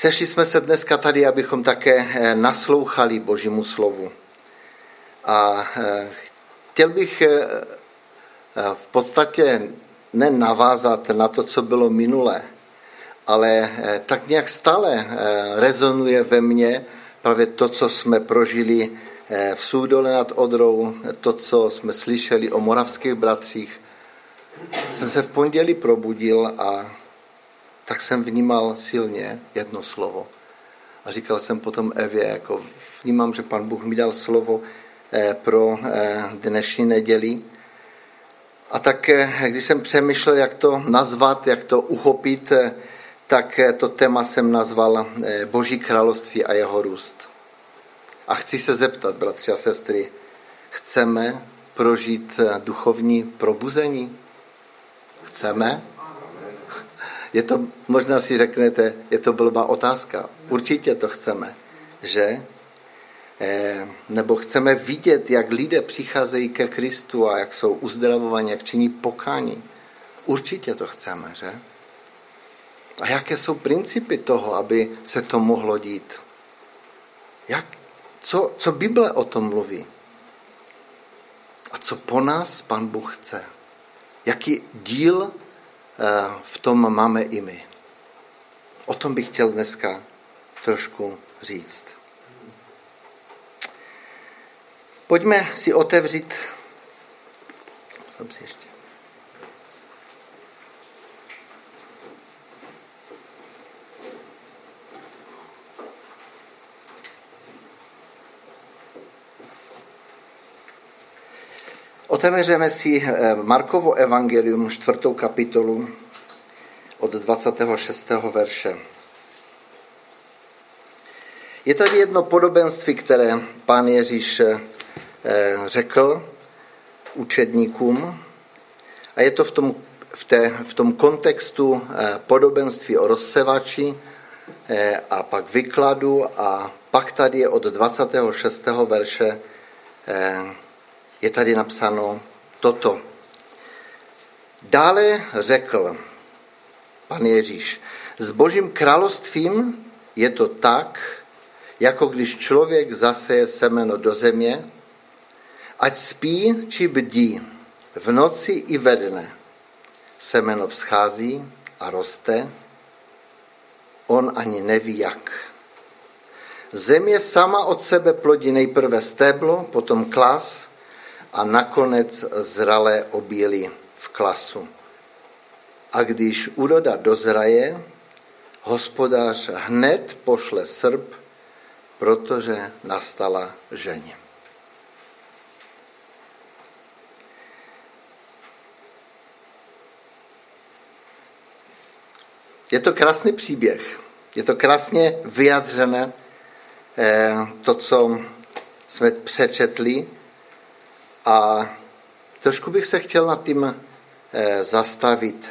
Sešli jsme se dneska tady, abychom také eh, naslouchali Božímu slovu. A eh, chtěl bych eh, v podstatě nenavázat na to, co bylo minulé, ale tak nějak stále rezonuje ve mně právě to, co jsme prožili v Súdole nad Odrou, to, co jsme slyšeli o moravských bratřích. Jsem se v pondělí probudil a tak jsem vnímal silně jedno slovo. A říkal jsem potom Evě, jako vnímám, že pan Bůh mi dal slovo eh, pro eh, dnešní neděli. A tak, eh, když jsem přemýšlel, jak to nazvat, jak to uchopit, tak to téma jsem nazval Boží království a jeho růst. A chci se zeptat, bratři a sestry, chceme prožít duchovní probuzení? Chceme? Je to, možná si řeknete, je to blbá otázka. Určitě to chceme, že? E, nebo chceme vidět, jak lidé přicházejí ke Kristu a jak jsou uzdravovaní, jak činí pokání. Určitě to chceme, že? A jaké jsou principy toho, aby se to mohlo dít? Jak, co, co Bible o tom mluví? A co po nás Pan Bůh chce? Jaký díl v tom máme i my. O tom bych chtěl dneska trošku říct. Pojďme si otevřít. Jsem si ještě. Otevřeme si eh, Markovo evangelium, čtvrtou kapitolu od 26. verše. Je tady jedno podobenství, které pán Ježíš eh, řekl učedníkům a je to v tom, v té, v tom kontextu eh, podobenství o rozsevači a pak vykladu a pak tady je od 26. verše je tady napsáno toto. Dále řekl pan Ježíš, s božím královstvím je to tak, jako když člověk zaseje semeno do země, ať spí či bdí, v noci i ve dne. Semeno vzchází a roste, on ani neví jak. Země sama od sebe plodí nejprve stéblo, potom klas a nakonec zralé obíly v klasu. A když úroda dozraje, hospodář hned pošle srb, protože nastala ženě. Je to krásný příběh. Je to krásně vyjadřené, eh, to, co jsme přečetli a trošku bych se chtěl nad tím eh, zastavit.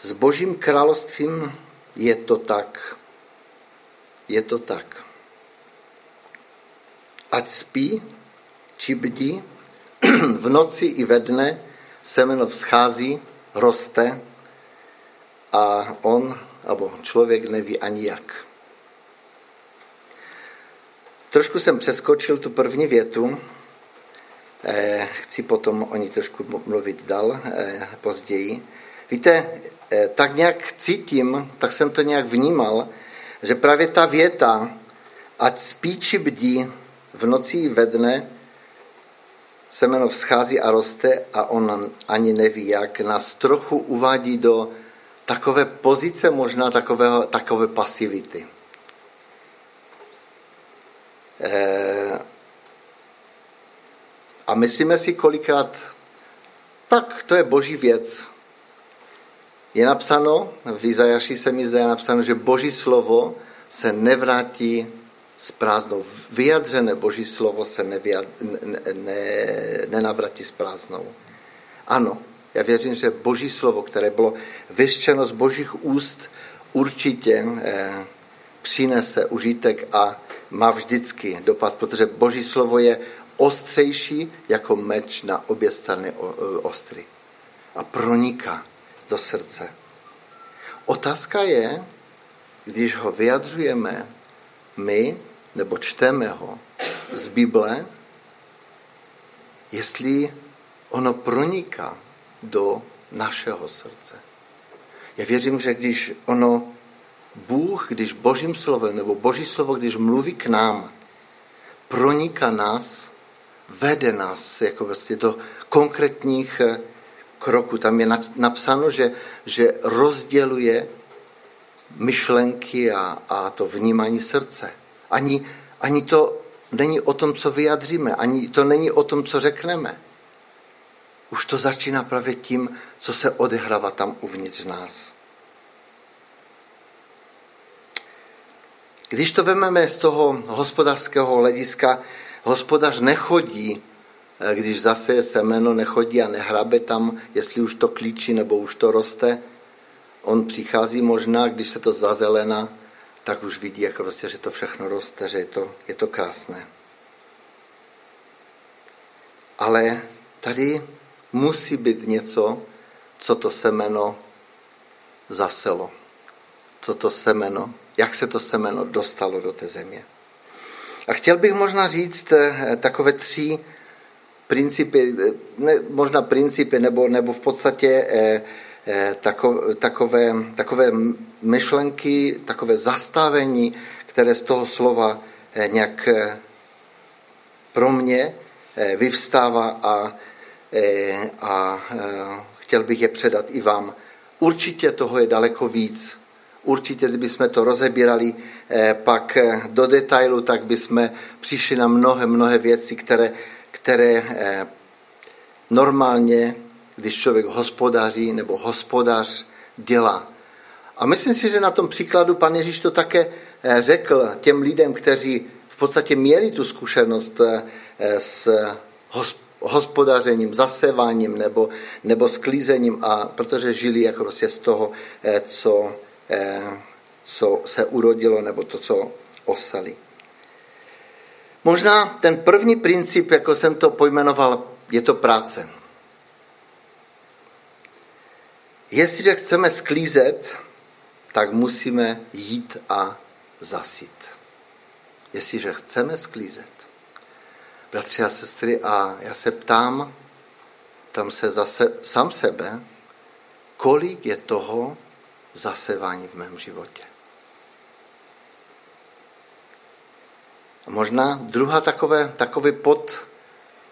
S božím královstvím je to tak. Je to tak. Ať spí, či bdí, v noci i ve dne semeno vzchází, roste a on, nebo člověk neví ani jak. Trošku jsem přeskočil tu první větu, chci potom o ní trošku mluvit dál eh, později. Víte, eh, tak nějak cítím, tak jsem to nějak vnímal, že právě ta věta, ať spí či bdí v noci i ve dne, semeno vzchází a roste a on ani neví jak, nás trochu uvádí do takové pozice, možná takového, takové pasivity. A myslíme si kolikrát, tak to je boží věc. Je napsáno, v Izajaši se mi zdá napsáno, že boží slovo se nevrátí s prázdnou. Vyjadřené boží slovo se nevyjad, ne, ne, nenavratí s prázdnou. Ano, já věřím, že boží slovo, které bylo vyštěno z božích úst, určitě eh, přinese užitek a má vždycky dopad, protože boží slovo je ostřejší jako meč na obě strany ostry a proniká do srdce. Otázka je, když ho vyjadřujeme my, nebo čteme ho z Bible, jestli ono proniká do našeho srdce. Já věřím, že když ono, Bůh, když Božím slovem, nebo Boží slovo, když mluví k nám, proniká nás, vede nás jako vlastně do konkrétních eh, kroků. Tam je napsáno, že, že rozděluje myšlenky a, a to vnímání srdce. Ani, ani to není o tom, co vyjadříme, ani to není o tom, co řekneme. Už to začíná právě tím, co se odehrává tam uvnitř nás. Když to vememe z toho hospodářského hlediska, hospodář nechodí, eh, když zase je semeno, nechodí a nehrabe tam, jestli už to klíčí nebo už to roste. On přichází možná, když se to zazelená, tak už vidí, jak prostě, že to všechno roste, že je to, je to krásné. Ale tady musí být něco, co to semeno zaselo. Co to semeno, jak se to semeno dostalo do té země. A chtěl bych možná říct eh, takové tři principy, eh, ne, možná principy, nebo, nebo v podstatě eh, eh, takové, takové, myšlenky, takové zastavení, které z toho slova nějak pro mě vyvstává a, a chtěl bych je předat i vám. Určitě toho je daleko víc, určitě, kdybychom to rozebírali eh, pak eh, do detailu, tak bychom přišli na mnohé, mnohé věci, které, které eh, normálně, když člověk hospodaří nebo hospodář dělá. A myslím si, že na tom příkladu pan Ježíš to také řekl těm lidem, kteří v podstatě měli tu zkušenost s hospodařením, zaseváním nebo, nebo sklízením, a protože žili jako prostě z toho, co co se urodilo, nebo to, co osali. Možná ten první princip, jako jsem to pojmenoval, je to práce. Jestliže chceme sklízet, tak musíme jít a zasit. Jestliže chceme sklízet. Bratři a sestry, a já se ptám, tam se zase sám sebe, kolik je toho, zasevání v mém životě. A možná druhá takové, takový pod,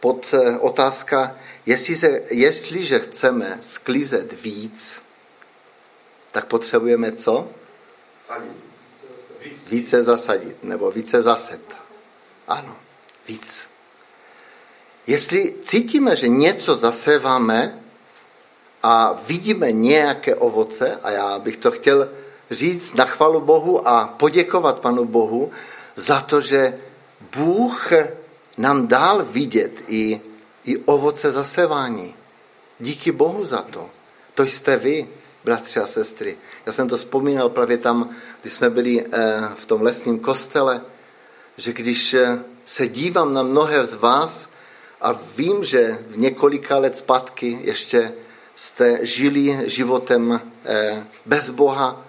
pod eh, otázka, jestli se, jestliže chceme sklízet víc, tak potřebujeme co? Více zasadit, nebo více zaset. Ano, víc. Jestli cítíme, že něco zaseváme, a vidíme nějaké ovoce, a já bych to chtěl říct na chvalu Bohu a poděkovat Panu Bohu za to, že Bůh nám dal vidět i, i ovoce zasevání. Díky Bohu za to. To jste vy, bratři a sestry. Já jsem to vzpomínal právě tam, když jsme byli eh, v tom lesním kostele, že když eh, se dívám na mnohé z vás a vím, že v několika let zpátky ještě jste žili životem eh, bez Boha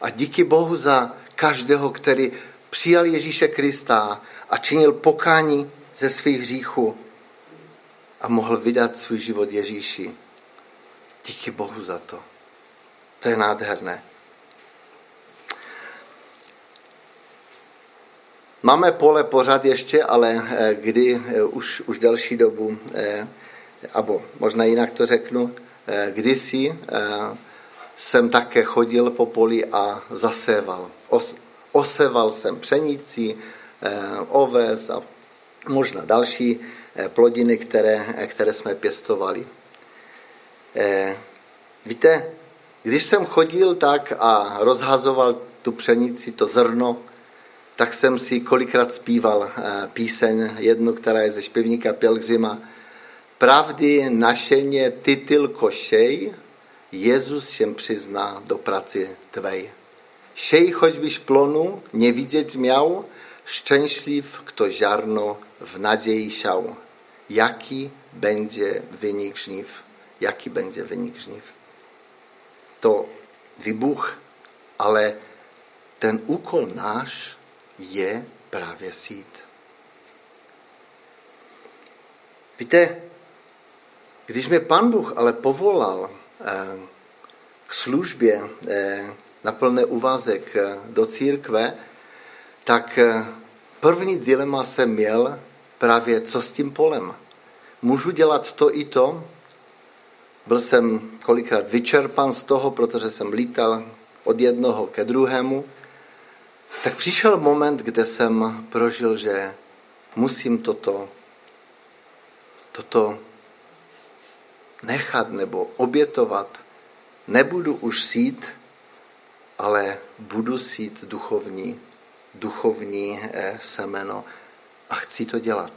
a díky Bohu za každého, který přijal Ježíše Krista a činil pokání ze svých hříchů a mohl vydat svůj život Ježíši. Díky Bohu za to. To je nádherné. Máme pole pořád ještě, ale eh, kdy eh, už, už další dobu, abo možná jinak to řeknu, kdysi eh, jsem také chodil po poli a zaséval. Oseval jsem pšenici, eh, oves a možná další plodiny, které, které jsme pěstovali. Víte, když jsem chodil tak a rozhazoval tu pšenici, to zrno, tak jsem si kolikrát zpíval píseň, jednu, která je ze zpěvníka Pilgrima, Pravdy našeně ty tylko šej, Jezus się přizná do pracy Twej. Šej choćbyś plonu nie widzieć miał, szczęśliw, kto ziarno w nadziei siał. Jaki będzie wynik żniw? Jaki będzie wynik żniw? To wybuch, ale ten úkol náš je právě sít. Víte, když mě pan Bůh ale povolal eh, k službě eh, na plné úvazek eh, do církve, tak první dilema jsem měl právě co s tím polem. Můžu dělat to i to? Byl jsem kolikrát vyčerpan z toho, protože jsem lítal od jednoho ke druhému. Tak přišel moment, kde jsem prožil, že musím toto, toto nechat nebo obětovat. Nebudu už sít, ale budu sít duchovní, duchovní eh, semeno a chci to dělat.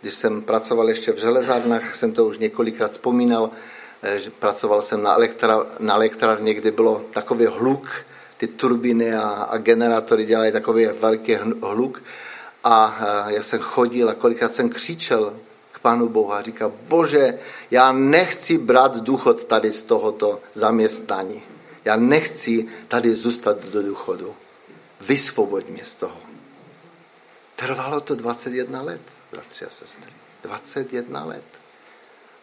Když jsem pracoval ještě v železárnách, jsem to už několikrát vzpomínal, eh, že pracoval jsem na, elektra, na elektrárně, kde bylo takový hluk, ty turbiny a, a generátory dělali takový velký hluk a eh, já jsem chodil a kolikrát jsem křičel Pánu Bohu a říkal, bože, já nechci brát důchod tady z tohoto zaměstnání. Já nechci tady zůstat do důchodu. Vysvoboď mě z toho. Trvalo to 21 let, bratři a sestry. 21 let.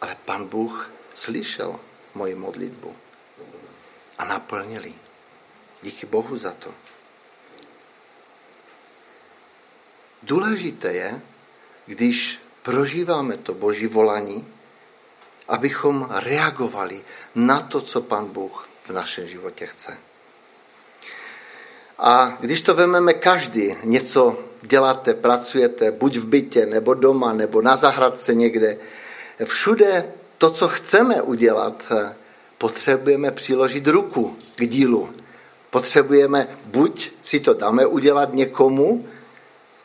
Ale pan Bůh slyšel moji modlitbu a naplnil ji. Díky Bohu za to. Důležité je, když prožíváme to boží volání, abychom reagovali na to, co pan Bůh v našem životě chce. A když to vememe každý, něco děláte, pracujete, buď v bytě, nebo doma, nebo na zahradce někde, všude to, co chceme udělat, potřebujeme přiložit ruku k dílu. Potřebujeme, buď si to dáme udělat někomu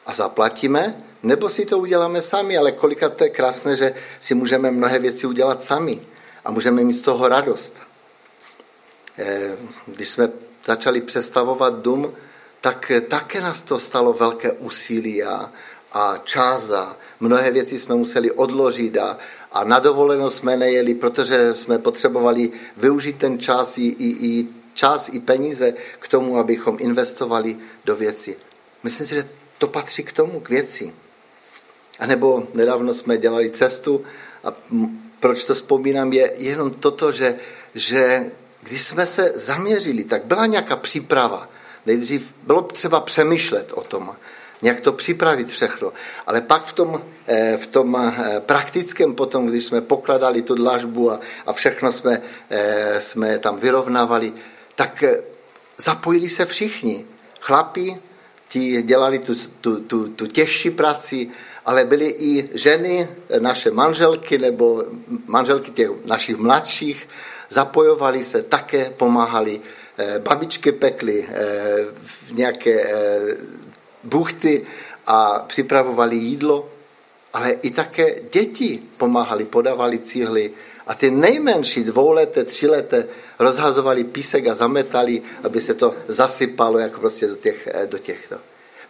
a zaplatíme, nebo si to uděláme sami, ale kolikrát to je krásné, že si můžeme mnohé věci udělat sami a můžeme mít z toho radost. Eh, když jsme začali přestavovat dům, tak také nás to stalo velké úsilí a, a čas a mnohé věci jsme museli odložit a, a na dovolenou jsme nejeli, protože jsme potřebovali využít ten čas i, i, i čas i peníze k tomu, abychom investovali do věcí. Myslím si, že to patří k tomu, k věci. A nebo nedávno jsme dělali cestu a proč to vzpomínám, je jenom toto, že, že když jsme se zaměřili, tak byla nějaká příprava. Nejdřív bylo třeba přemýšlet o tom, nějak to připravit všechno. Ale pak v tom, eh, v tom eh, praktickém potom, když jsme pokladali tu dlažbu a, a všechno jsme, eh, jsme tam vyrovnávali, tak zapojili se všichni. Chlapi, ti dělali tu, tu, tu, tu těžší práci, ale byly i ženy, naše manželky nebo manželky těch našich mladších, zapojovali se, také pomáhali. Eh, babičky pekly eh, nějaké eh, buchty a připravovali jídlo, ale i také děti pomáhali, podávali cihly a ty nejmenší dvouleté, tříleté rozhazovali písek a zametali, aby se to zasypalo jako prostě do, těch, do těchto.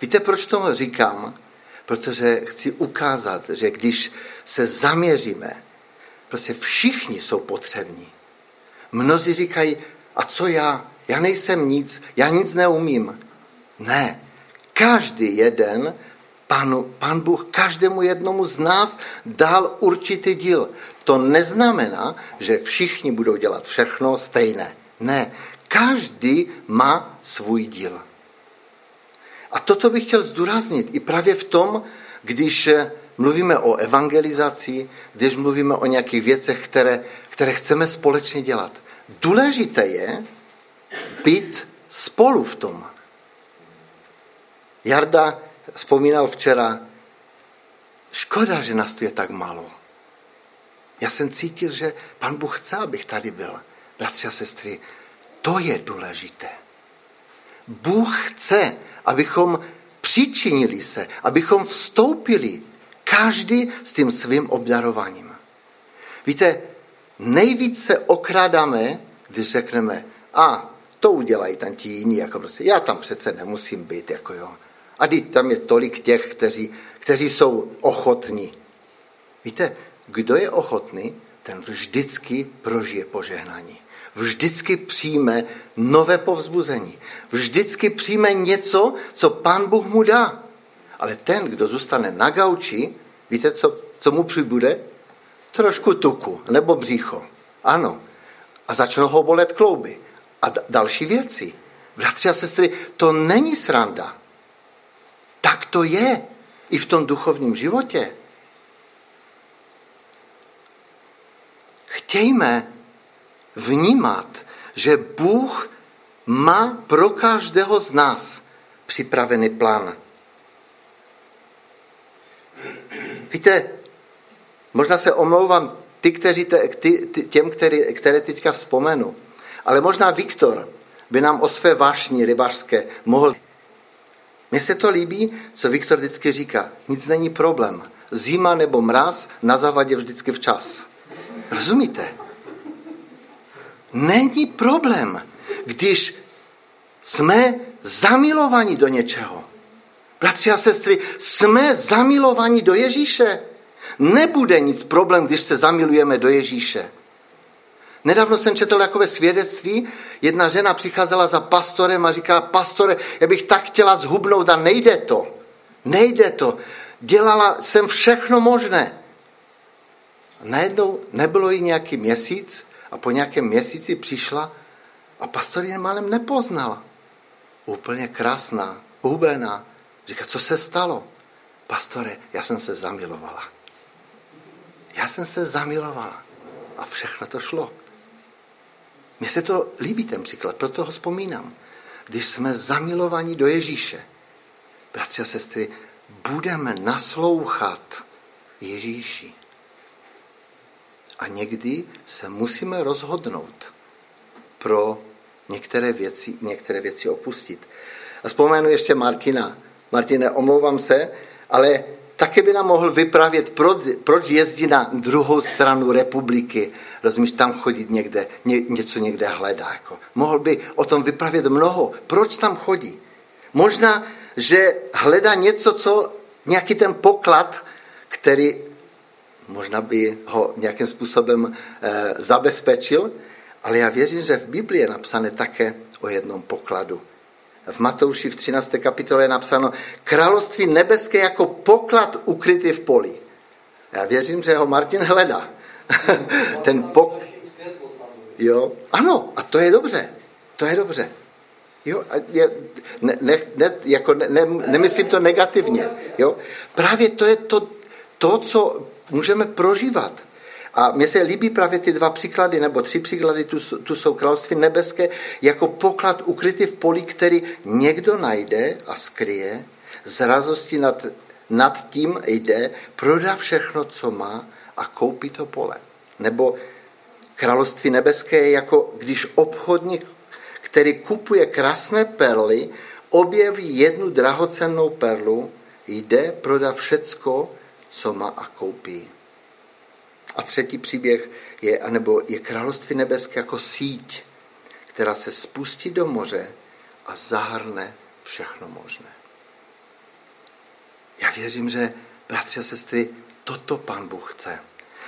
Víte, proč tomu říkám? Protože chci ukázat, že když se zaměříme, prostě všichni jsou potřební. Mnozí říkají, a co já? Já nejsem nic, já nic neumím. Ne, každý jeden, panu, pan Bůh každému jednomu z nás dal určitý díl. To neznamená, že všichni budou dělat všechno stejné. Ne, každý má svůj díl. A toto bych chtěl zdůraznit i právě v tom, když mluvíme o evangelizaci, když mluvíme o nějakých věcech, které, které chceme společně dělat. Důležité je být spolu v tom. Jarda vzpomínal včera, škoda, že nás tu je tak málo. Já jsem cítil, že pan Bůh chce, abych tady byl. Bratři a sestry, to je důležité. Bůh chce, abychom přičinili se, abychom vstoupili, každý s tím svým obdarováním. Víte, nejvíce okrádáme, když řekneme, a to udělají tam ti jiní, jako prostě, já tam přece nemusím být, jako jo. A teď tam je tolik těch, kteří, kteří jsou ochotní. Víte, kdo je ochotný, ten vždycky prožije požehnání. Vždycky přijme nové povzbuzení. Vždycky přijme něco, co pán Bůh mu dá. Ale ten, kdo zůstane na gauči, víte, co, co mu přibude? Trošku tuku nebo břicho. Ano. A začnou ho bolet klouby. A d- další věci. Bratři a sestry, to není sranda. Tak to je i v tom duchovním životě. Chtějme vnímat, že Bůh má pro každého z nás připravený plán. Víte, možná se omlouvám ty, kteří te, ty, těm, který, které teďka vzpomenu, ale možná Viktor by nám o své vášní rybářské mohl. Mně se to líbí, co Viktor vždycky říká. Nic není problém. Zima nebo mraz na zavadě vždycky včas. Rozumíte? Není problém, když jsme zamilovaní do něčeho. Bratři a sestry, jsme zamilovaní do Ježíše. Nebude nic problém, když se zamilujeme do Ježíše. Nedávno jsem četl takové svědectví, jedna žena přicházela za pastorem a říká, pastore, já bych tak chtěla zhubnout a nejde to. Nejde to. Dělala jsem všechno možné. Najednou nebylo jí nějaký měsíc a po nějakém měsíci přišla a pastor ji málem nepoznal. Úplně krásná, hubená. Říká, co se stalo? Pastore, já jsem se zamilovala. Já jsem se zamilovala. A všechno to šlo. Mně se to líbí ten příklad, proto ho vzpomínám. Když jsme zamilovaní do Ježíše, bratři a sestry, budeme naslouchat Ježíši. A někdy se musíme rozhodnout pro některé věci, některé věci opustit. A vzpomenu ještě Martina. Martine, omlouvám se, ale také by nám mohl vyprávět, proč, proč jezdí na druhou stranu republiky. Rozumíš, tam chodit někde, ně, něco někde hledá. Jako. Mohl by o tom vyprávět mnoho. Proč tam chodí? Možná, že hledá něco, co nějaký ten poklad, který možná by ho nějakým způsobem e, zabezpečil, ale já věřím, že v Biblii je napsané také o jednom pokladu. V Matouši v 13. kapitole je napsáno království nebeské jako poklad ukrytý v poli. Já věřím, že ho Martin hledá. Ten pok... Jo, ano, a to je dobře. To je dobře. Jo, a je, ne, ne, ne, jako ne, ne, nemyslím to negativně. Jo? Právě to je to, to, co můžeme prožívat. A mně se líbí právě ty dva příklady, nebo tři příklady, tu, tu jsou království nebeské, jako poklad ukrytý v poli, který někdo najde a skryje, z radosti nad, nad tím jde, prodá všechno, co má a koupí to pole. Nebo království nebeské je jako když obchodník, který kupuje krásné perly, objeví jednu drahocennou perlu, jde, prodá všecko, co má a koupí. A třetí příběh je, anebo je království nebeské jako síť, která se spustí do moře a zahrne všechno možné. Já věřím, že bratři a sestry, toto pán Bůh chce.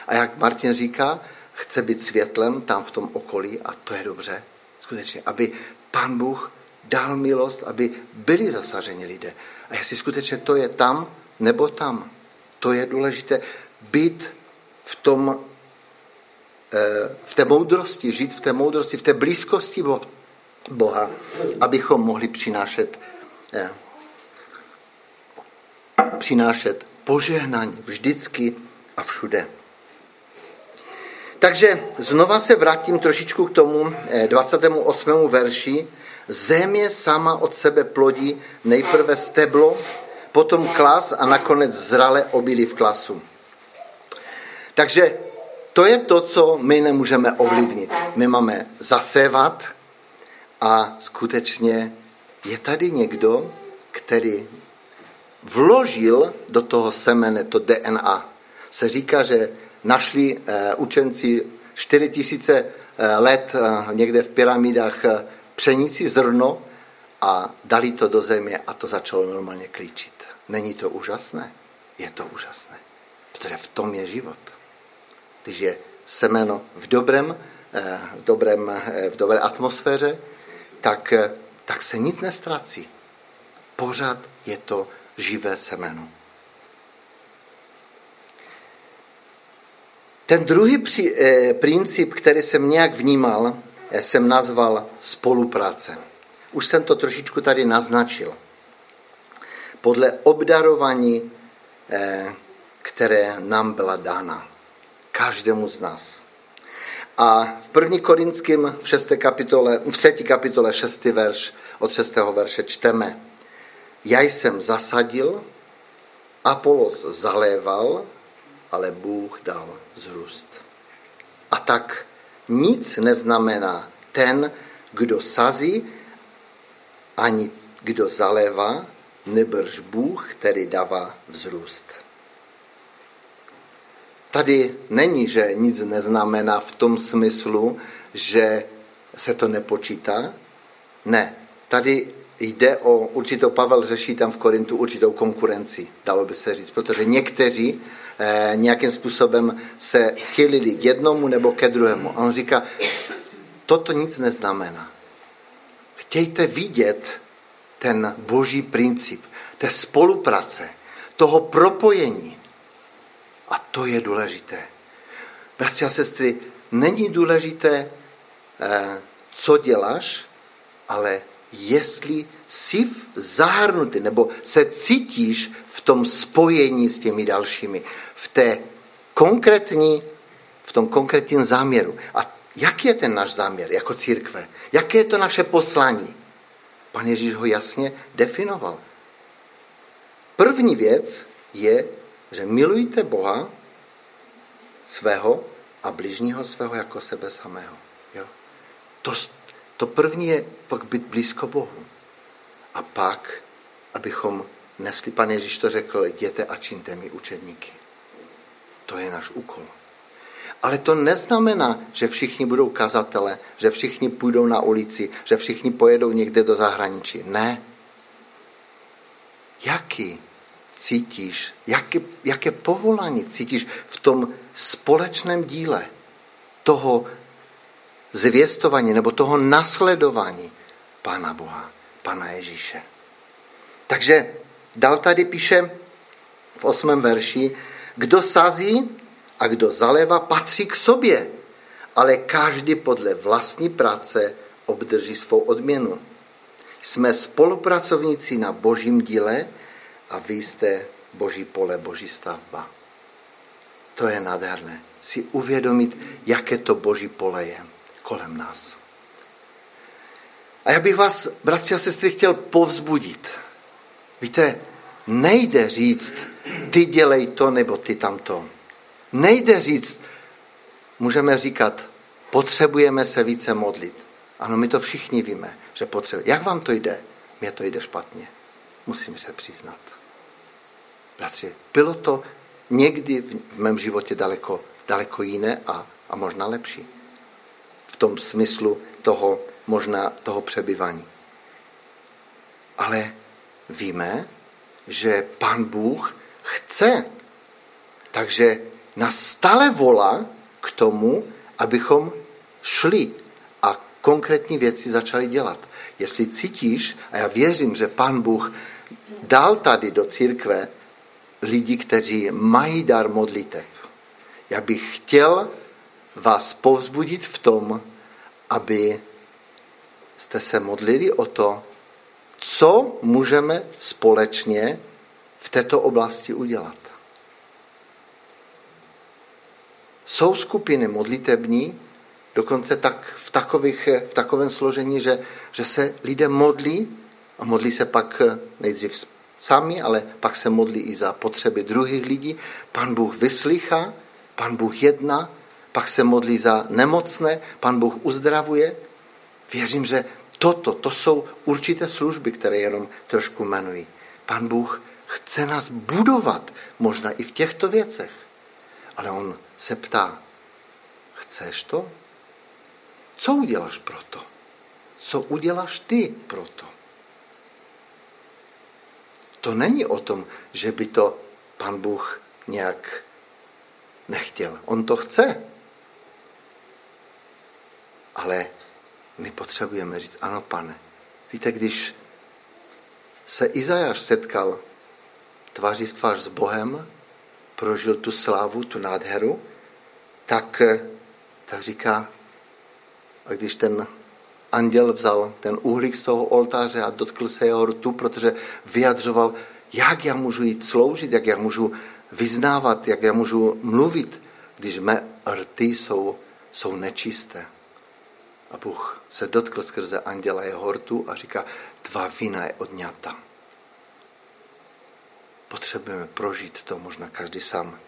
A jak Martin říká, chce být světlem tam v tom okolí a to je dobře. Skutečně, aby pán Bůh dal milost, aby byli zasaženi lidé. A jestli skutečně to je tam nebo tam, to je důležité být v tom, v té moudrosti, žít v té moudrosti, v té blízkosti Boha, abychom mohli přinášet, přinášet požehnání vždycky a všude. Takže znova se vrátím trošičku k tomu 28. verši. Země sama od sebe plodí nejprve steblo, potom klas a nakonec zrale obilí v klasu. Takže to je to, co my nemůžeme ovlivnit. My máme zasévat a skutečně je tady někdo, který vložil do toho semene to DNA. Se říká, že našli uh, učenci 4000 let uh, někde v pyramidách pšenici, zrno a dali to do země a to začalo normálně klíčit. Není to úžasné? Je to úžasné, protože v tom je život když je semeno v dobrém v, dobrém, v dobré atmosféře, tak, tak se nic nestrací. Pořád je to živé semeno. Ten druhý při, eh, princip, který jsem nějak vnímal, eh, jsem nazval spolupráce. Už jsem to trošičku tady naznačil. Podle obdarování, eh, které nám byla dána. Každému z nás. A v první Korinským v, 6. kapitole, v 3. kapitole 6. verš od 6. verše čteme. Já jsem zasadil, Apolos zaléval, ale Bůh dal zrůst. A tak nic neznamená ten, kdo sazí, ani kdo zalévá, nebrž Bůh, který dává vzrůst. Tady není, že nic neznamená v tom smyslu, že se to nepočítá. Ne, tady jde o určitou, Pavel řeší tam v Korintu určitou konkurenci, dalo by se říct, protože někteří eh, nějakým způsobem se chylili k jednomu nebo ke druhému. A on říká, toto nic neznamená. Chtějte vidět ten boží princip, té spolupráce, toho propojení. A to je důležité. Bratři a sestry, není důležité, eh, co děláš, ale jestli jsi zahrnutý nebo se cítíš v tom spojení s těmi dalšími, v té konkrétní, v tom konkrétním záměru. A jaký je ten náš záměr jako církve? Jaké je to naše poslání? Pan Ježíš ho jasně definoval. První věc je, že milujte Boha svého a bližního svého jako sebe samého. Jo? To, to první je pak být blízko Bohu. A pak, abychom nesli, pan Ježíš to řekl, jděte a čiňte mi učedníky. To je náš úkol. Ale to neznamená, že všichni budou kazatele, že všichni půjdou na ulici, že všichni pojedou někde do zahraničí. Ne. Jaký cítíš, jaké, jaké povolání cítíš v tom společném díle toho zvěstování nebo toho nasledování Pána Boha, Pána Ježíše. Takže dal tady píše v osmém verši, kdo sází a kdo zaleva, patří k sobě, ale každý podle vlastní práce obdrží svou odměnu. Jsme spolupracovníci na božím díle a vy jste boží pole, boží stavba. To je nádherné. Si uvědomit, jaké to boží pole je kolem nás. A já bych vás, bratři a sestry, chtěl povzbudit. Víte, nejde říct, ty dělej to nebo ty tamto. Nejde říct, můžeme říkat, potřebujeme se více modlit. Ano, my to všichni víme, že potřebujeme. Jak vám to jde? Mně to jde špatně. Musím se přiznat. Bratři, bylo to někdy v mém životě daleko, daleko jiné a, a možná lepší v tom smyslu toho možná toho přebyvání. Ale víme, že Pán Bůh chce. Takže nás stále volá k tomu, abychom šli a konkrétní věci začali dělat. Jestli cítíš, a já věřím, že Pán Bůh dal tady do církve lidi, kteří mají dar modliteb. Já bych chtěl vás povzbudit v tom, aby jste se modlili o to, co můžeme společně v této oblasti udělat. Jsou skupiny modlitební, dokonce tak v, takových, v takovém složení, že, že se lidé modlí a modlí se pak nejdřív sami, ale pak se modlí i za potřeby druhých lidí. Pan Bůh vyslychá, pan Bůh jedná pak se modlí za nemocné, pan Bůh uzdravuje. Věřím, že toto, to jsou určité služby, které jenom trošku jmenují. Pan Bůh chce nás budovat, možná i v těchto věcech. Ale on se ptá, chceš to? Co uděláš pro to? Co uděláš ty pro to? To není o tom, že by to pan Bůh nějak nechtěl. On to chce. Ale my potřebujeme říct, ano, pane. Víte, když se Izajáš setkal tváří v tvář s Bohem, prožil tu slávu, tu nádheru, tak, tak říká, a když ten anděl vzal ten uhlík z toho oltáře a dotkl se jeho rtu, protože vyjadřoval, jak já můžu jít sloužit, jak já můžu vyznávat, jak já můžu mluvit, když mé rty jsou, jsou nečisté. A Bůh se dotkl skrze anděla jeho rtu a říká, tvá vina je odňata. Potřebujeme prožít to možná každý sám.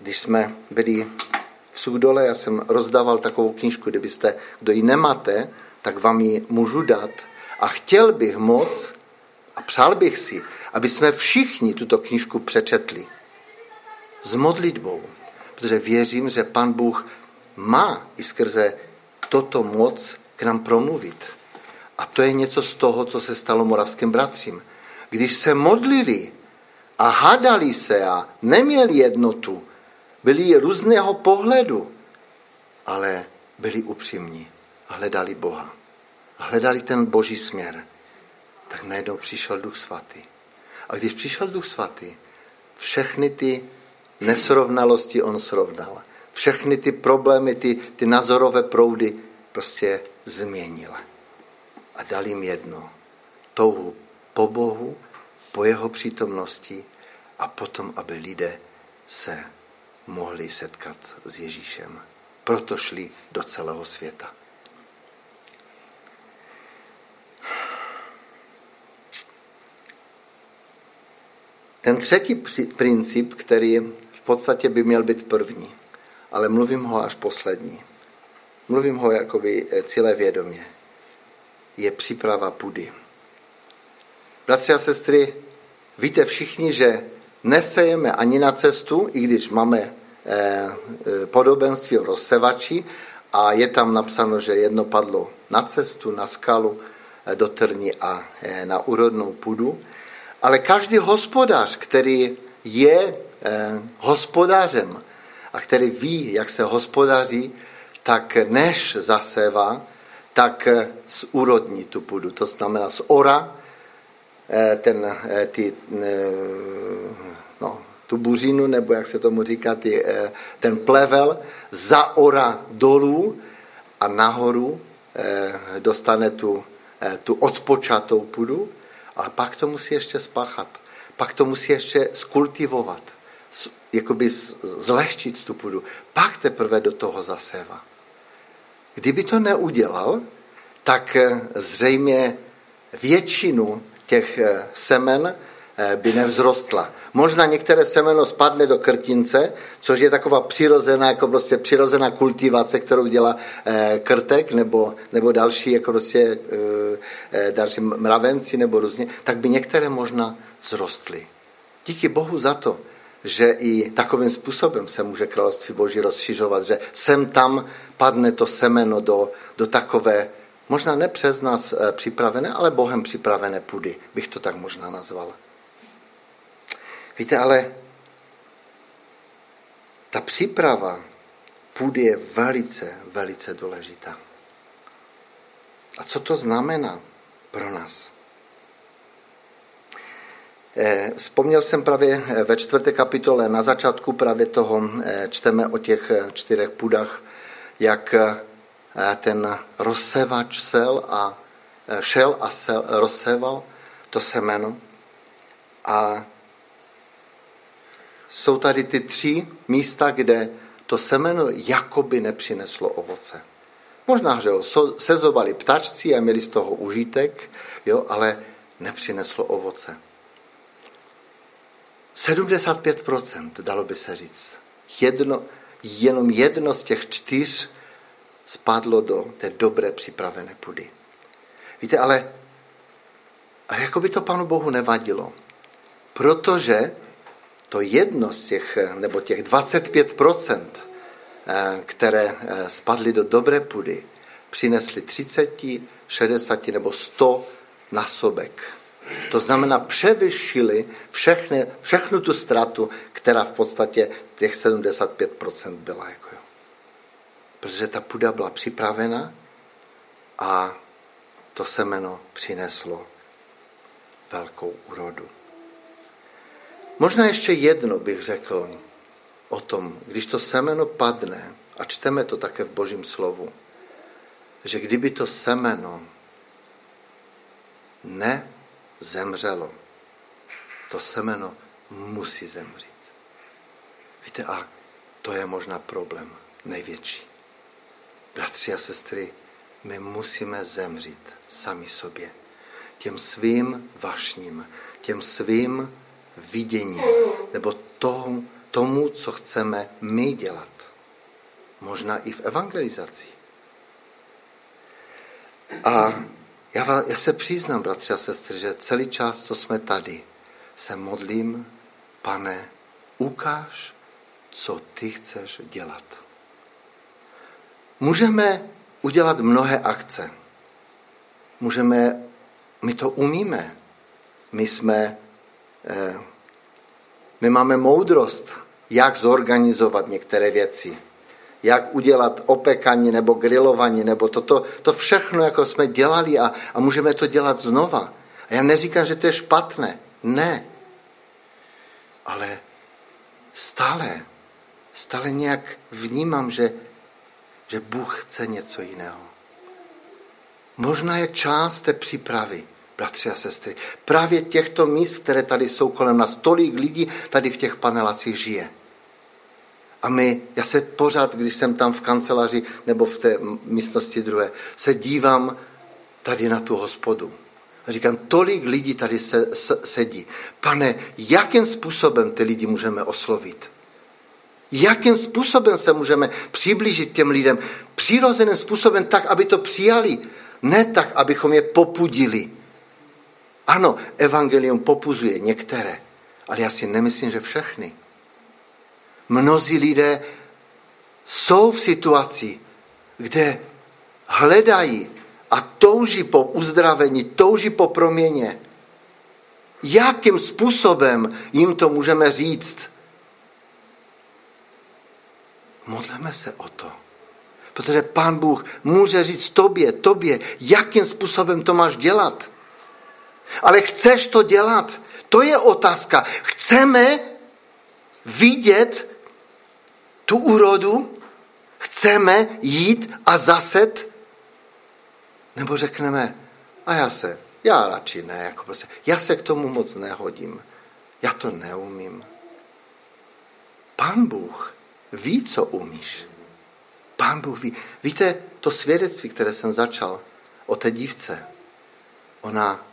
Když jsme byli v Sudole, já jsem rozdával takovou knižku, kdybyste, kdo ji nemáte, tak vám ji můžu dát. A chtěl bych moc, a přál bych si, aby jsme všichni tuto knižku přečetli. S modlitbou. Protože věřím, že Pan Bůh má i skrze toto moc k nám promluvit. A to je něco z toho, co se stalo moravským bratřím. Když se modlili a hádali se a neměli jednotu, byli různého pohledu, ale byli upřímní a hledali Boha. A hledali ten boží směr. Tak najednou přišel Duch Svatý. A když přišel Duch Svatý, všechny ty nesrovnalosti on srovnal. Všechny ty problémy, ty, ty nazorové proudy prostě změnil. A dal jim jedno. Touhu po Bohu, po jeho přítomnosti a potom, aby lidé se mohli setkat s Ježíšem. Proto šli do celého světa. Ten třetí princip, který v podstatě by měl být první, ale mluvím ho až poslední. Mluvím ho jakoby eh, celé vědomě. Je příprava půdy. Bratři a sestry, víte všichni, že nesejeme ani na cestu, i když máme eh, eh, podobenství o rozsevači a je tam napsáno, že jedno padlo na cestu, na skalu, do trní a na úrodnou půdu. Ale každý hospodář, který je hospodářem a který ví, jak se hospodaří, tak než zasévá, tak zúrodní tu půdu. To znamená z ora eh, ten, eh, ty, eh, no, tu buřinu, nebo jak se tomu říká, ty, ten plevel zaora dolů a nahoru dostane tu, tu odpočatou půdu, ale pak to musí ještě spáchat. Pak to musí ještě skultivovat, jakoby zlehčit tu půdu. Pak teprve do toho zasévá. Kdyby to neudělal, tak eh, zřejmě většinu těch eh, semen eh, by nevzrostla. Možná některé semeno spadne do krtince, což je taková přirozená, jako prostě přirozená kultivace, kterou dělá krtek nebo, nebo další, jako prostě další mravenci nebo různě, tak by některé možná vzrostly. Díky Bohu za to, že i takovým způsobem se může království Boží rozšiřovat, že sem tam padne to semeno do, do takové, možná ne přes nás eh, připravené, ale Bohem připravené půdy, bych to tak možná nazval. Víte, ale ta příprava půdy je velice, velice důležitá. A co to znamená pro nás? Eh, vzpomněl jsem právě eh, ve čtvrté kapitole, na začátku právě toho čteme o těch čtyřech půdách jak ten rozsevač sel a eh, šel a sel, rozseval to semeno. A jsou tady ty tři místa, kde to semeno jakoby nepřineslo ovoce. Možná, že ho sezovali ptačci a měli z toho užitek, jo, ale nepřineslo ovoce. 75% dalo by se říct. Jedno, jenom jedno z těch čtyř spadlo do té dobré připravené půdy. Víte, ale, ale jako by to Panu Bohu nevadilo. Protože to jedno z těch, nebo těch 25%, eh, které eh, spadly do dobré půdy, přinesly 30, 60 nebo 100 nasobek. To znamená, převyšili všechny, všechnu tu ztratu, která v podstatě těch 75% byla. Jako. Protože ta půda byla připravena a to semeno přineslo velkou úrodu. Možná ještě jedno bych řekl o tom, když to semeno padne, a čteme to také v Božím slovu, že kdyby to semeno nezemřelo, to semeno musí zemřít. Víte, a to je možná problém největší. Bratři a sestry, my musíme zemřít sami sobě. Těm svým vašním, těm svým viděním, nebo tomu, tomu, co chceme my dělat. Možná i v evangelizaci. A já, já se přiznám, bratři a sestry, že celý čas, co jsme tady, se modlím, pane, ukáž, co ty chceš dělat. Můžeme udělat mnohé akce. Můžeme, my to umíme. My jsme, eh, my máme moudrost, jak zorganizovat některé věci. Jak udělat opekaní nebo grilování, nebo toto, to všechno, jako jsme dělali a, a můžeme to dělat znova. A já neříkám, že to je špatné. Ne. Ale stále, stále nějak vnímám, že, že Bůh chce něco jiného. Možná je část té přípravy, bratři a sestry. Právě těchto míst, které tady jsou kolem nás, tolik lidí tady v těch panelacích žije. A my, já se pořád, když jsem tam v kanceláři nebo v té místnosti druhé, se dívám tady na tu hospodu. A říkám, tolik lidí tady se, se, sedí. Pane, jakým způsobem ty lidi můžeme oslovit? Jakým způsobem se můžeme přiblížit těm lidem? Přirozeným způsobem tak, aby to přijali. Ne tak, abychom je popudili. Ano, evangelium popuzuje některé, ale já si nemyslím, že všechny. Mnozí lidé jsou v situaci, kde hledají a touží po uzdravení, touží po proměně. Jakým způsobem jim to můžeme říct? Modleme se o to. Protože pán Bůh může říct tobě, tobě, jakým způsobem to máš dělat. Ale chceš to dělat? To je otázka. Chceme vidět tu úrodu? Chceme jít a zaset? Nebo řekneme, a já se, já radši ne, jako prostě, já se k tomu moc nehodím. Já to neumím. Pán Bůh ví, co umíš. Pán Bůh ví. Víte, to svědectví, které jsem začal o té dívce, ona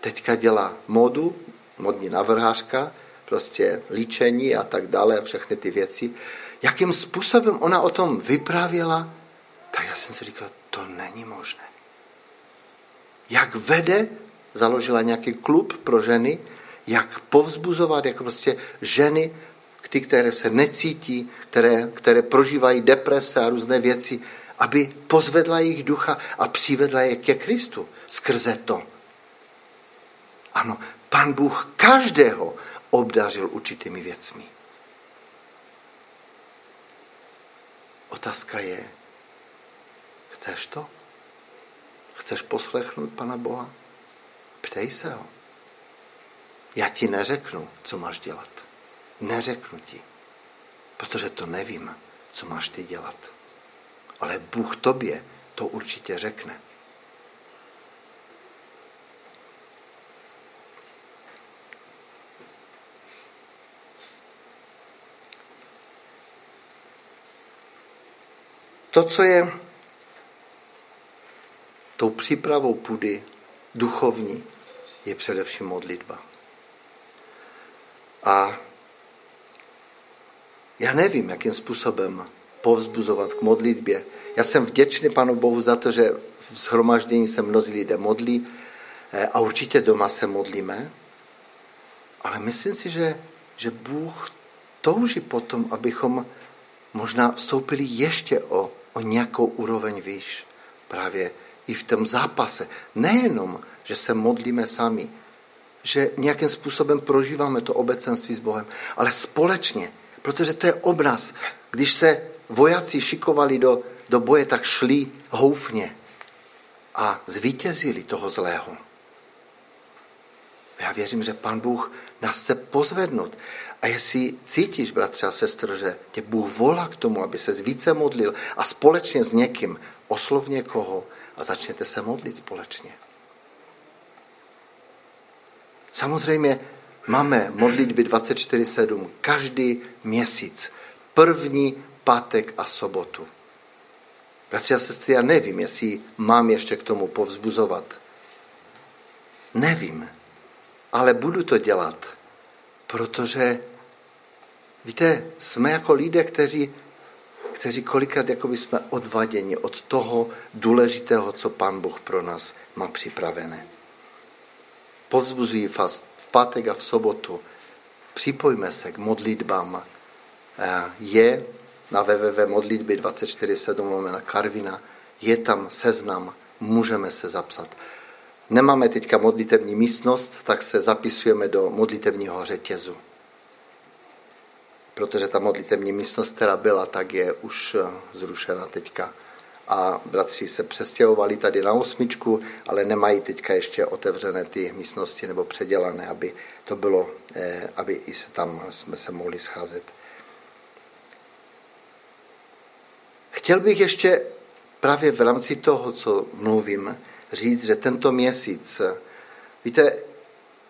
teďka dělá modu, modní navrhářka, prostě líčení a tak dále, všechny ty věci. Jakým způsobem ona o tom vyprávěla, tak já jsem si říkal, to není možné. Jak vede, založila nějaký klub pro ženy, jak povzbuzovat, jak prostě ženy ty, které se necítí, které, které prožívají deprese a různé věci, aby pozvedla jejich ducha a přivedla je ke Kristu skrze to. Ano, pan Bůh každého obdařil určitými věcmi. Otázka je, chceš to? Chceš poslechnout Pana Boha? Ptej se ho. Já ti neřeknu, co máš dělat. Neřeknu ti, protože to nevím, co máš ty dělat. Ale Bůh tobě to určitě řekne. To, co je tou přípravou půdy duchovní, je především modlitba. A já nevím, jakým způsobem povzbuzovat k modlitbě. Já jsem vděčný Panu Bohu za to, že v shromaždění se mnozí lidé modlí eh, a určitě doma se modlíme, ale myslím si, že, že Bůh touží potom, abychom možná vstoupili ještě o, o nějakou úroveň výš. Právě i v tom zápase. Nejenom, že se modlíme sami, že nějakým způsobem prožíváme to obecenství s Bohem, ale společně Protože to je obraz. Když se vojáci šikovali do do boje, tak šli houfně a zvítězili toho zlého. Já věřím, že pan Bůh nás chce pozvednout. A jestli cítíš, bratře a sestro, že tě Bůh volá k tomu, aby se více modlil a společně s někým oslov někoho a začněte se modlit společně. Samozřejmě máme modlitby 24-7 každý měsíc. První pátek a sobotu. Bratři a sestry, já nevím, jestli mám ještě k tomu povzbuzovat. Nevím, ale budu to dělat, protože, víte, jsme jako lidé, kteří, kteří kolikrát jako jsme odvaděni od toho důležitého, co Pán Bůh pro nás má připravené. Povzbuzují v pátek a v sobotu. Připojme se k modlitbám. Eh, je na www modlitby 247 na Karvina, je tam seznam, můžeme se zapsat. Nemáme teďka modlitební místnost, tak se zapisujeme do modlitebního řetězu. Protože ta modlitební místnost, která byla, tak je už eh, zrušena teďka. A bratři se přestěhovali tady na osmičku, ale nemají teďka ještě otevřené ty místnosti nebo předělané, aby to bylo, eh, aby i se tam jsme se mohli scházet. Chtěl bych ještě právě v rámci toho, co mluvím, říct, že tento měsíc, víte,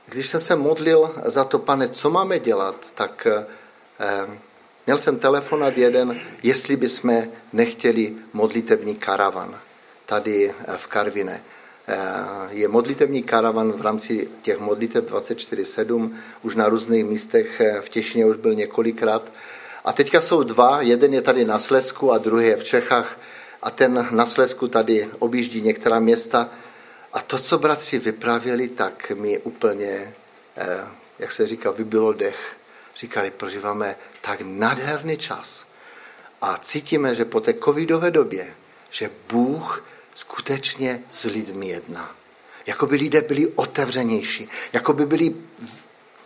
když jsem se modlil za to, pane, co máme dělat, tak eh, měl jsem telefonat jeden, jestli bychom nechtěli modlitevní karavan tady eh, v Karvine. Eh, je modlitevní karavan v rámci těch modlitev 24-7, už na různých místech eh, v Těšině už byl několikrát. A teďka jsou dva, jeden je tady na Slesku a druhý je v Čechách a ten na Slesku tady objíždí některá města. A to, co bratři vyprávěli, tak mi úplně, jak se říká, vybilo dech. Říkali, prožíváme tak nádherný čas. A cítíme, že po té covidové době, že Bůh skutečně s lidmi jedná. Jako by lidé byli otevřenější, jako by byli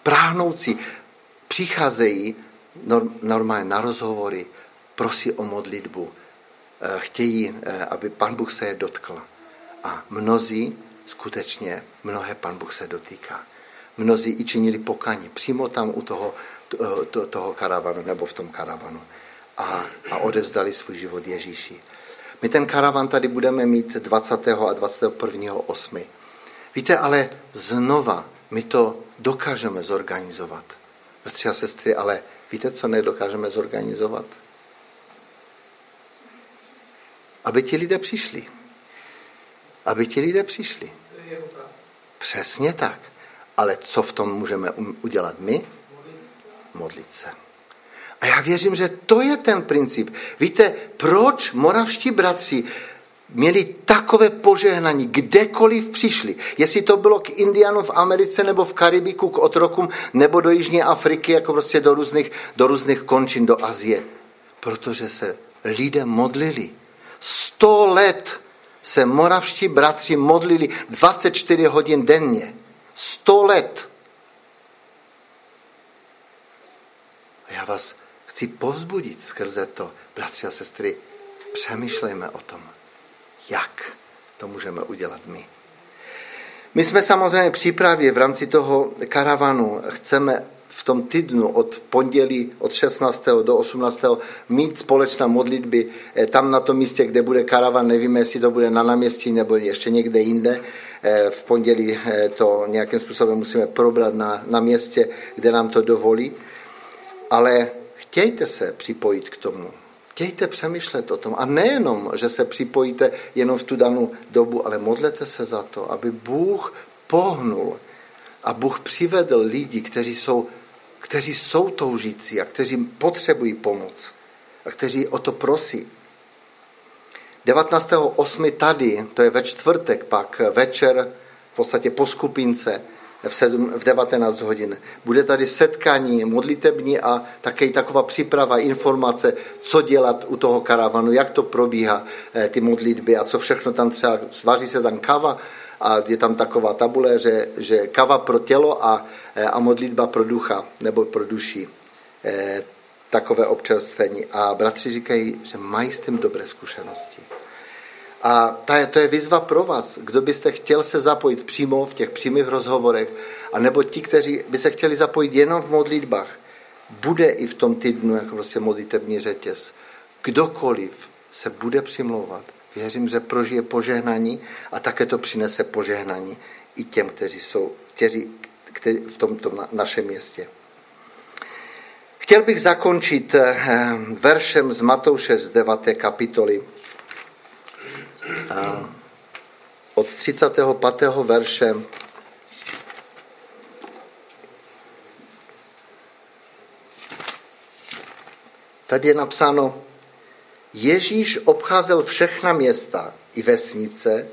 práhnoucí. Přicházejí normálně na rozhovory, prosí o modlitbu, Eh, chtějí, eh, aby pan Bůh se je dotkl. A mnozí skutečně, mnohé pan Bůh se dotýká. Mnozí i činili pokaní přímo tam u toho, to, to, toho karavanu nebo v tom karavanu a, a odevzdali svůj život Ježíši. My ten karavan tady budeme mít 20. a 21. 8. Víte, ale znova my to dokážeme zorganizovat. Bratři a sestry, ale víte, co nedokážeme zorganizovat? aby ti lidé přišli. Aby ti lidé přišli. Přesně tak. Ale co v tom můžeme udělat my? Modlit se. A já věřím, že to je ten princip. Víte, proč moravští bratři měli takové požehnání, kdekoliv přišli. Jestli to bylo k Indianům v Americe nebo v Karibiku, k otrokům, nebo do Jižní Afriky, jako prostě do různých, do různých končin, do Azie. Protože se lidé modlili. Sto let se moravští bratři modlili 24 hodin denně. Sto let. A já vás chci povzbudit skrze to, bratři a sestry, přemýšlejme o tom, jak to můžeme udělat my. My jsme samozřejmě přípravě v rámci toho karavanu chceme v tom týdnu od pondělí od 16. do 18. mít společné modlitby eh, tam na tom místě, kde bude karavan, nevíme, jestli to bude na náměstí nebo ještě někde jinde. Eh, v pondělí eh, to nějakým způsobem musíme probrat na, na městě, kde nám to dovolí. Ale chtějte se připojit k tomu. Chtějte přemýšlet o tom. A nejenom, že se připojíte jenom v tu danou dobu, ale modlete se za to, aby Bůh pohnul a Bůh přivedl lidi, kteří jsou kteří jsou toužící a kteří potřebují pomoc a kteří o to prosí. 19.8. tady, to je ve čtvrtek pak, večer, v podstatě po skupince, v, 7, v 19 hodin. Bude tady setkání modlitební a také taková příprava, informace, co dělat u toho karavanu, jak to probíhá, eh, ty modlitby a co všechno tam třeba, vaří se tam kava a je tam taková tabule, že, že kava pro tělo a Eh, a modlitba pro ducha nebo pro duši. Eh, takové občerstvení a bratři říkají, že mají s tím dobré zkušenosti. A to je výzva pro vás, kdo byste chtěl se zapojit přímo v těch přímých rozhovorech, anebo ti, kteří by se chtěli zapojit jenom v modlitbách, bude i v tom týdnu jako prostě modlitební řetěz. Kdokoliv se bude přimlouvat, věřím, že prožije požehnání a také to přinese požehnání i těm, kteří jsou kteří, kteří v tomto našem městě. Chtěl bych zakončit eh, veršem z Matouše z 9. kapitoly. Od 35. verše Tady je napsáno, Ježíš obcházel všechna města i vesnice,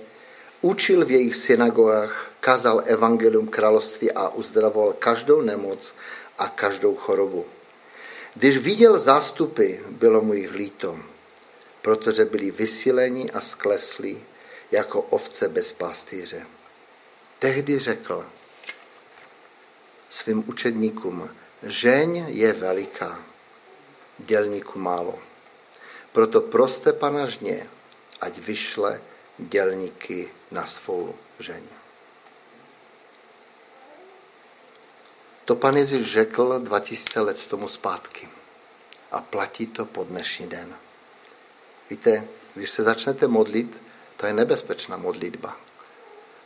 učil v jejich synagogách, kazal evangelium království a uzdravoval každou nemoc a každou chorobu. Když viděl zástupy, bylo mu jich líto, protože byli vysíleni a skleslí jako ovce bez pastýře. Tehdy řekl svým učedníkům, žeň je veliká, dělníku málo. Proto proste pana žně, ať vyšle dělníky na svou žeň. To pan Ježíš řekl 2000 let tomu zpátky. A platí to po dnešní den. Víte, když se začnete modlit, to je nebezpečná modlitba.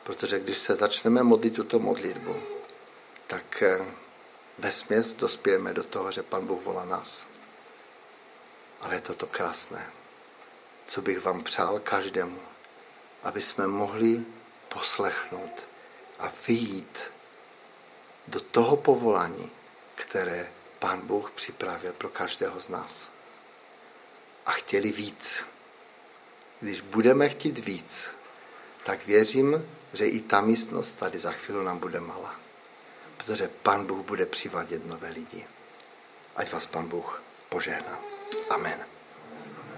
Protože když se začneme modlit tuto modlitbu, tak eh, vesměs dospějeme do toho, že Pan Bůh volá nás. Ale je toto krásné. Co bych vám přál každému, aby jsme mohli poslechnout a vyjít do toho povolání, které Pán Bůh připravil pro každého z nás. A chtěli víc. Když budeme chtít víc, tak věřím, že i ta místnost tady za chvíli nám bude malá. Protože Pan Bůh bude přivádět nové lidi. Ať vás Pan Bůh požehná. Amen.